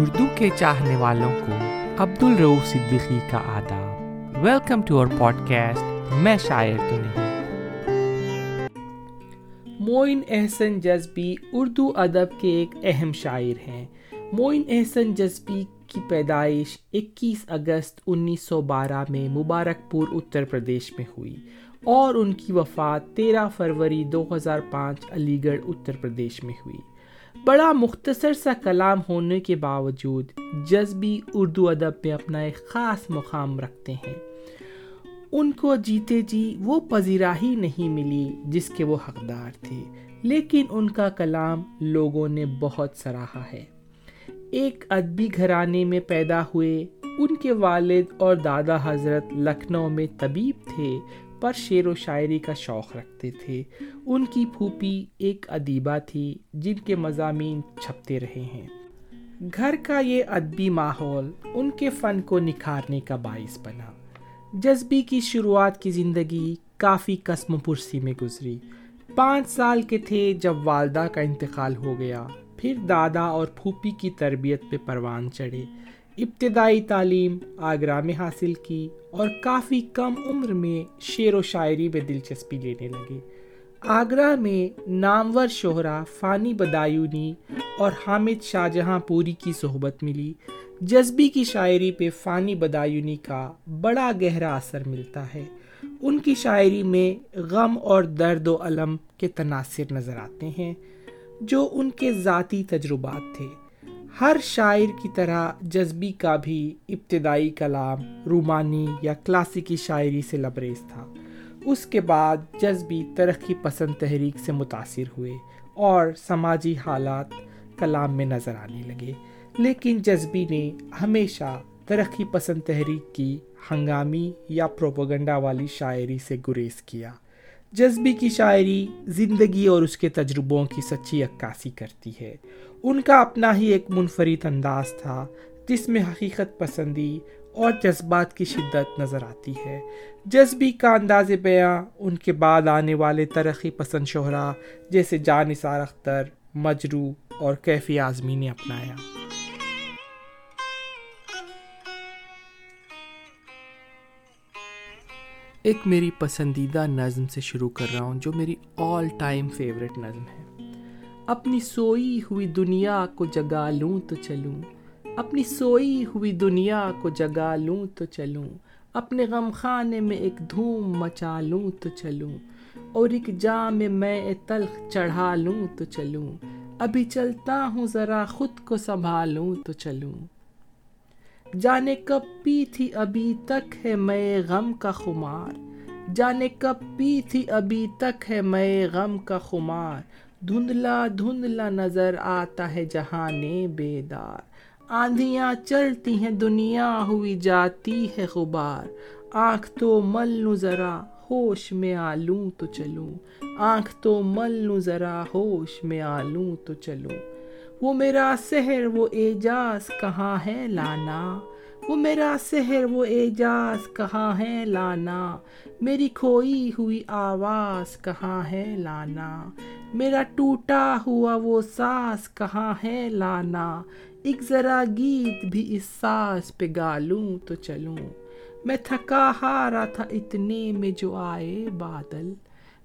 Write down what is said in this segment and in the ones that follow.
اردو کے چاہنے والوں کو عبد الروف صدیقی کا آداب۔ Welcome to our podcast میں شاعر تو نہیں۔ معین احسن جذبی اردو ادب کے ایک اہم شاعر ہیں۔ معین احسن جذبی کی پیدائش اکیس اگست انیس سو بارہ میں مبارک پور، اتر پردیش میں ہوئی۔ اور ان کی وفات تیرہ فروری دو ہزار پانچ، علی گڑھ، اتر پردیش میں ہوئی۔ بڑا مختصر سا کلام ہونے کے باوجود جذبی اردو ادب میں اپنا ایک خاص مقام رکھتے ہیں۔ ان کو جیتے جی وہ پذیراہی نہیں ملی جس کے وہ حقدار تھے، لیکن ان کا کلام لوگوں نے بہت سراہا ہے۔ ایک ادبی گھرانے میں پیدا ہوئے ان کے والد اور دادا حضرت لکھنؤ میں طبیب تھے۔ پر شعر و شاعری کا شوق رکھتے تھے۔ ان کی پھوپھی ایک ادیبہ تھی جن کے مضامین چھپتے رہے ہیں۔ گھر کا یہ ادبی ماحول ان کے فن کو نکھارنے کا باعث بنا۔ جذبی کی شروعات کی زندگی کافی قسم پرسی میں گزری۔ پانچ سال کے تھے جب والدہ کا انتقال ہو گیا۔ پھر دادا اور پھوپھی کی تربیت پہ پروان چڑھے۔ ابتدائی تعلیم آگرہ میں حاصل کی اور کافی کم عمر میں شعر و شاعری میں دلچسپی لینے لگے۔ آگرہ میں نامور شہرا فانی بدایونی اور حامد شاہ جہاں پوری کی صحبت ملی، جذبی کی شاعری پہ فانی بدایونی کا بڑا گہرا اثر ملتا ہے۔ ان کی شاعری میں غم اور درد و علم کے تناثر نظر آتے ہیں، جو ان کے ذاتی تجربات تھے۔ ہر شاعر کی طرح جذبی کا بھی ابتدائی کلام رومانی یا کلاسیکی شاعری سے لبریز تھا۔ اس کے بعد جذبی ترقی پسند تحریک سے متاثر ہوئے اور سماجی حالات کلام میں نظر آنے لگے۔ لیکن جذبی نے ہمیشہ ترقی پسند تحریک کی ہنگامی یا پروپوگنڈا والی شاعری سے گریز کیا۔ جذبی کی شاعری زندگی اور اس کے تجربوں کی سچی عکاسی کرتی ہے۔ ان کا اپنا ہی ایک منفرد انداز تھا، جس میں حقیقت پسندی اور جذبات کی شدت نظر آتی ہے۔ جذبی کا انداز بیاں ان کے بعد آنے والے ترقی پسند شہرا، جیسے جانثار اختر، مجرو اور کیفی اعظمی نے اپنایا۔ ایک میری پسندیدہ نظم سے شروع کر رہا ہوں جو میری آل ٹائم فیوریٹ نظم ہے۔ اپنی سوئی ہوئی دنیا کو جگا لوں تو چلوں۔ اپنی سوئی ہوئی دنیا کو جگا لوں تو چلوں۔ اپنے غم خانے میں ایک دھوم مچا لوں تو چلوں۔ اور ایک جام میں تلخ چڑھا لوں تو چلوں۔ ابھی چلتا ہوں ذرا خود کو سنبھالوں تو چلوں۔ جانے کب پی تھی ابھی تک ہے میں غم کا خمار۔ جانے کب پی تھی ابھی تک ہے میں غم کا خمار۔ دھندلا دھندلا نظر آتا ہے جہان بیدار۔ آندھیاں چلتی ہیں دنیا ہوئی جاتی ہے غبار۔ آنکھ تو مل لوں ذرا، ہوش میں آلوں تو چلوں۔ آنکھ تو مل لوں ذرا، ہوش میں آلوں تو چلوں۔ وہ میرا سحر، وہ اعجاز کہاں ہے لانا؟ وہ میرا سحر، وہ اعجاز کہاں ہے لانا؟ میری کھوئی ہوئی آواز کہاں ہے لانا؟ میرا ٹوٹا ہوا وہ ساس کہاں ہے لانا؟ ایک ذرا گیت بھی اس ساس پہ گالوں تو چلوں۔ میں تھکا ہارا تھا اتنے میں جو آئے بادل۔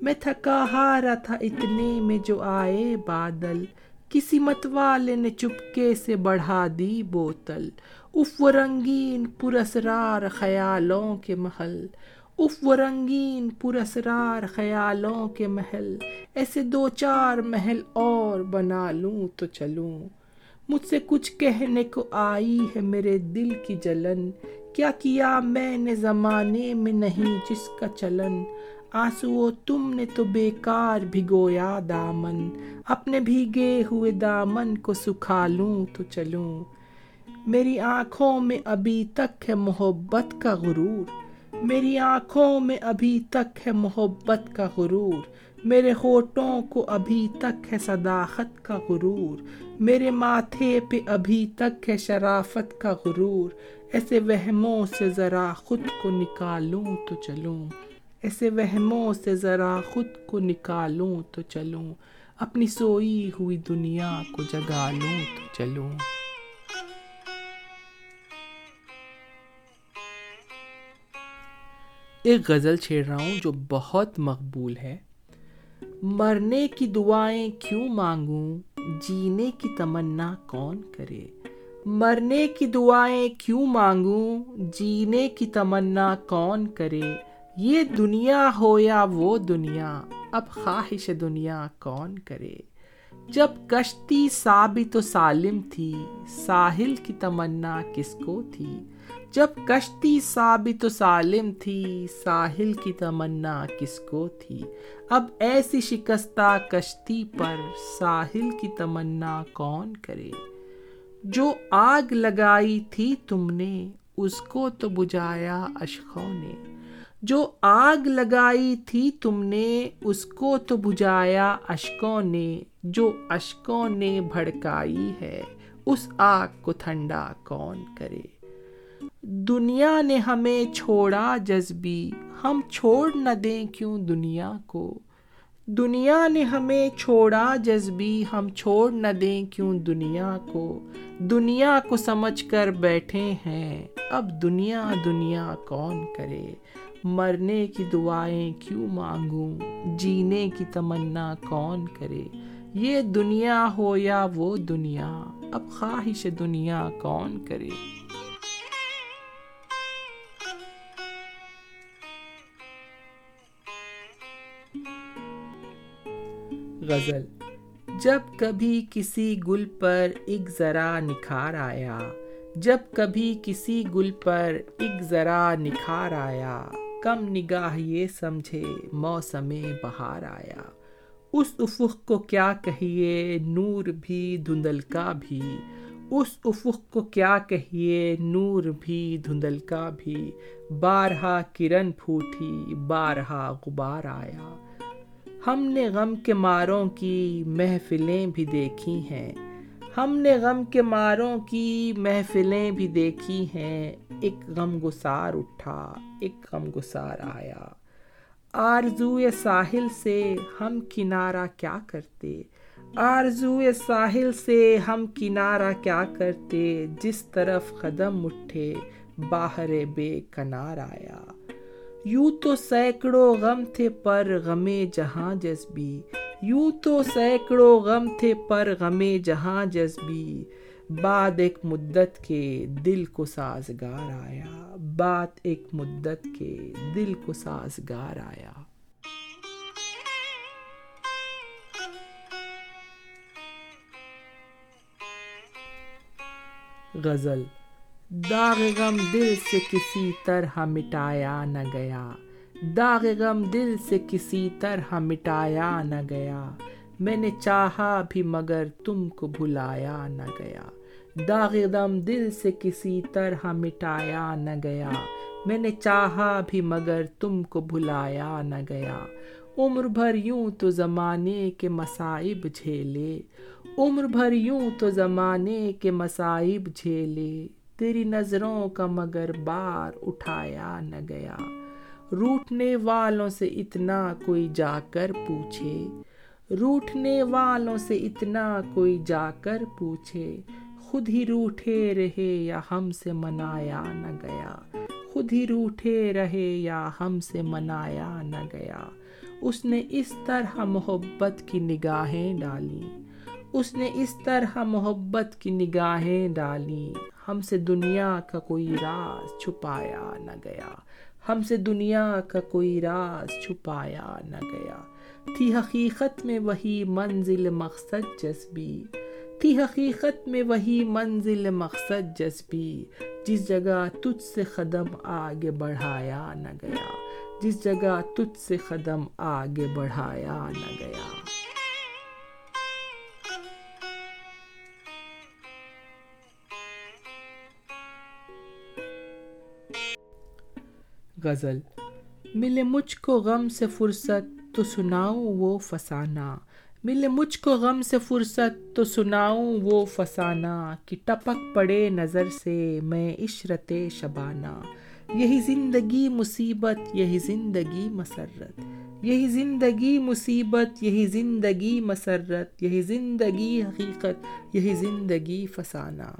میں تھکا ہارا تھا اتنے میں جو آئے بادل۔ کسی مت والے نے چپکے سے بڑھا دی بوتل اف و رنگین پرسرار خیالوں کے محل اف و رنگین پرسرار خیالوں کے محل ایسے دو چار محل اور بنا لوں تو چلوں مجھ سے کچھ کہنے کو آئی ہے میرے دل کی جلن کیا کیا میں نے زمانے میں نہیں جس کا چلن آنسو تم نے تو بیکار بھگویا دامن، اپنے بھیگے ہوئے دامن کو سکھا لوں تو چلوں۔ میری آنکھوں میں ابھی تک ہے محبت کا غرور۔ میری آنکھوں میں ابھی تک ہے محبت کا غرور۔ میرے ہوٹوں کو ابھی تک ہے صداقت کا غرور۔ میرے ماتھے پہ ابھی تک ہے شرافت کا غرور۔ ایسے وہموں سے ذرا خود کو نکالوں تو چلوں۔ ایسے وہموں سے ذرا خود کو نکالوں تو چلوں، اپنی سوئی ہوئی دنیا کو جگا لوں تو چلوں۔ ایک غزل چھیڑ رہا ہوں جو بہت مقبول ہے۔ مرنے کی دعائیں کیوں مانگوں؟ جینے کی تمنا کون کرے؟ مرنے کی دعائیں کیوں مانگوں؟ جینے کی تمنا کون کرے؟ یہ دنیا ہو یا وہ دنیا، اب خواہش دنیا کون کرے؟ جب کشتی ثابت و سالم تھی، ساحل کی تمنا کس کو تھی؟ جب کشتی ثابت و سالم تھی، ساحل کی تمنا کس کو تھی؟ اب ایسی شکستہ کشتی پر ساحل کی تمنا کون کرے؟ جو آگ لگائی تھی تم نے، اس کو تو بجایا اشخوں نے۔ جو آگ لگائی تھی تم نے، اس کو تو بجایا اشکوں نے، جو اشکوں نے بھڑکائی ہے، اس آگ کو ٹھنڈا کون کرے؟ دنیا نے ہمیں چھوڑا جذبی، ہم چھوڑ نہ دیں کیوں دنیا کو؟ دنیا نے ہمیں چھوڑا جذبی، ہم چھوڑ نہ دیں کیوں دنیا کو؟ دنیا کو سمجھ کر بیٹھے ہیں، اب دنیا دنیا کون کرے؟ مرنے کی دعائیں کیوں مانگوں؟ جینے کی تمنا کون کرے؟ یہ دنیا ہو یا وہ دنیا؟ اب خواہش دنیا کون کرے؟ غزل، جب کبھی کسی گل پر ایک ذرا نکھار آیا، جب کبھی کسی گل پر ایک ذرا نکھار آیا۔ کم نگاہ یہ سمجھے، موسم بہار آیا۔ اس افق کو کیا کہیے؟ نور بھی دھندل کا بھی۔ اس افق کو کیا کہیے؟ نور بھی دھندل کا بھی۔ بارہا کرن پھوٹی بارہا غبار آیا۔ ہم نے غم کے ماروں کی محفلیں بھی دیکھی ہیں۔ ہم نے غم کے ماروں کی محفلیں بھی دیکھی ہیں۔ ایک غم گسار اٹھا، ایک غم گسار آیا۔ آرزو ساحل سے ہم کنارہ کیا کرتے؟ آرزو ساحل سے ہم کنارہ کیا کرتے؟ جس طرف قدم اٹھے، باہر بے کنار آیا۔ یوں تو سینکڑوں غم تھے پر غمے جہاں جذبی۔ یوں تو سینکڑوں غم تھے پر غمے جہاں جذبی۔ بعد ایک مدت کے دل کو سازگار آیا۔ بات ایک مدت کے دل کو سازگار آیا۔ غزل داغ غم دل سے کسی طرح مٹایا نہ گیا۔ داغ غم دل سے کسی طرح مٹایا نہ گیا۔ میں نے چاہا بھی مگر تم کو بھلایا نہ گیا۔ داغ غم دل سے کسی طرح مٹایا نہ گیا۔ میں نے چاہا بھی مگر تم کو بھلایا نہ گیا۔ عمر بھر یوں تو زمانے کے مصائب جھیلے۔ عمر بھر یوں تو زمانے کے مصائب جھیلے۔ تیری نظروں کا مگر بار اٹھایا نہ گیا۔ روٹنے والوں سے اتنا کوئی جا کر پوچھے۔ روٹنے والوں سے اتنا کوئی جا کر پوچھے۔ خود ہی روٹھے رہے یا ہم سے منایا نہ گیا۔ خود ہی روٹھے رہے یا ہم سے منایا نہ گیا۔ اس نے اس طرح محبت کی نگاہیں ڈالی۔ اس نے اس طرح محبت کی نگاہیں ڈالی۔ ہم سے دنیا کا کوئی راز چھپایا نہ گیا۔ ہم سے دنیا کا کوئی راز چھپایا نہ گیا۔ تھی حقیقت میں وہی منزل مقصد جذبی تھی حقیقت میں وہی منزل مقصد جذبی جس جگہ تجھ سے قدم آگے بڑھایا نہ گیا۔ جس جگہ تجھ سے قدم آگے بڑھایا نہ گیا۔ غزل۔ ملے مجھ کو غم سے فرصت تو سناؤں وہ فسانہ۔ ملے مجھ کو غم سے فرصت تو سناؤں وہ فسانہ۔ کہ ٹپک پڑے نظر سے میں عشرت شبانہ۔ یہی زندگی مصیبت، یہی زندگی مسرت۔ یہی زندگی مصیبت، یہی زندگی مسرت۔ یہی زندگی حقیقت، یہی زندگی فسانہ۔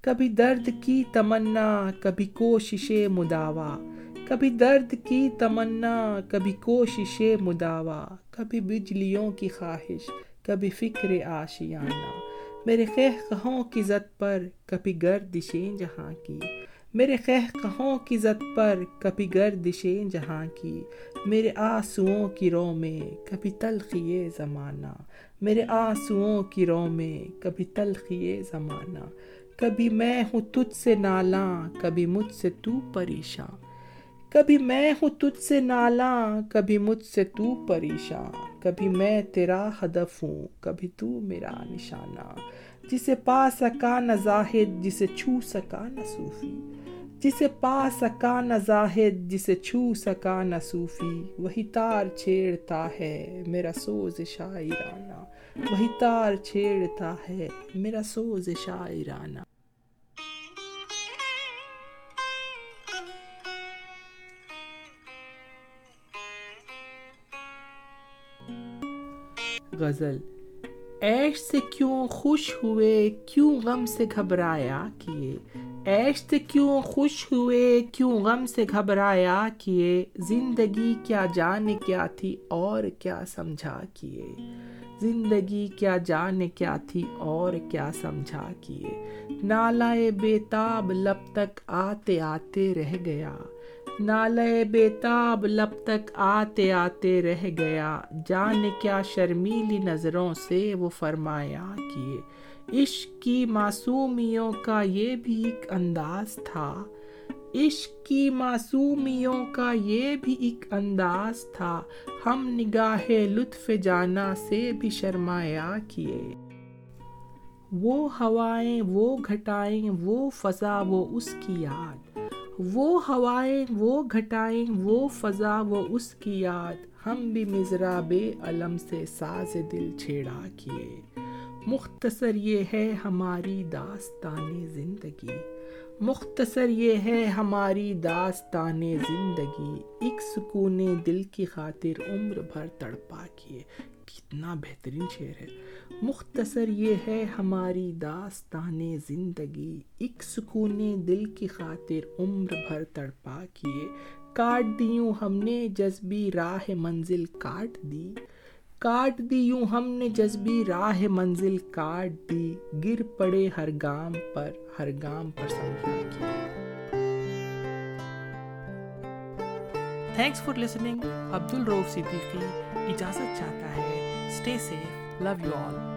کبھی درد کی تمنا، کبھی کوشش مداوا کبھی درد کی تمنا، کبھی کوشش مداوا، کبھی بجلیوں کی خواہش، کبھی فکر آشیانہ۔ میرے خہ کہوں کی زد پر کبھی گردشیں جہاں کی۔ میرے خہ کہوں کی زد پر کبھی گردشیں جہاں کی۔ میرے آنسوؤں کی رو میں کبھی تلخی زمانہ۔ میرے آنسوؤں کی رو میں کبھی تلخی زمانہ۔ کبھی میں ہوں تجھ سے نالاں کبھی مجھ سے تو پریشان۔ کبھی میں ہوں تجھ سے نالاں کبھی مجھ سے تو پریشان، کبھی میں تیرا ہدف ہوں، کبھی تو میرا نشانہ۔ جسے پا سکا نہ زاہد، جسے چھو سکا نہ صوفی۔ جسے پا سکا نہ زاہد، جسے چھو سکا نہ صوفی۔ وہی تار چھیڑتا ہے میرا سوز شاعرانہ۔ وہی تار چھیڑتا ہے میرا سوز شاعرانہ۔ غزل۔ عیش سے کیوں خوش ہوئے، کیوں غم سے گھبرایا کیے۔ عیش سے کیوں خوش ہوئے، کیوں غم سے گھبرایا کیے۔ زندگی کیا جانے کیا تھی اور کیا سمجھا کیے۔ زندگی کیا جانے کیا تھی اور کیا سمجھا کیے۔ نالائے بیتاب لب تک آتے آتے رہ گیا۔ نالے بیتاب لب تک آتے آتے رہ گیا۔ جانے کیا شرمیلی نظروں سے وہ فرمایا کیے عشق کی معصومیوں کا یہ بھی ایک انداز تھا۔ عشق کی معصومیوں کا یہ بھی ایک انداز تھا۔ ہم نگاہ لطف جانا سے بھی شرمایا کیے وہ ہوائیں، وہ گھٹائیں، وہ فضا، وہ اس کی یاد۔ وہ ہوائیں، وہ گھٹائیں، وہ فضا، وہ اس کی یاد۔ ہم بھی مزرا بے علم سے ساز دل چھیڑا کیے۔ مختصر یہ ہے ہماری داستان زندگی۔ مختصر یہ ہے ہماری داستان زندگی۔ ایک سکون دل کی خاطر عمر بھر تڑپا کیے۔ کتنا بہترین شعر ہے۔ مختصر یہ ہے ہماری داستان زندگی۔ ایک سکون دل کی خاطر عمر بھر تڑپا کیے۔ کاٹ دی یوں ہم نے جذبی راہ منزل کاٹ دی۔ کاٹ دی یوں ہم نے جذبی راہ منزل کاٹ دی۔ گر پڑے ہر گام پر، ہر گام پر سمجھا کیا۔ تھینکس فار لسننگ عبد الروف صدیقی اجازت چاہتا ہے stay safe love you all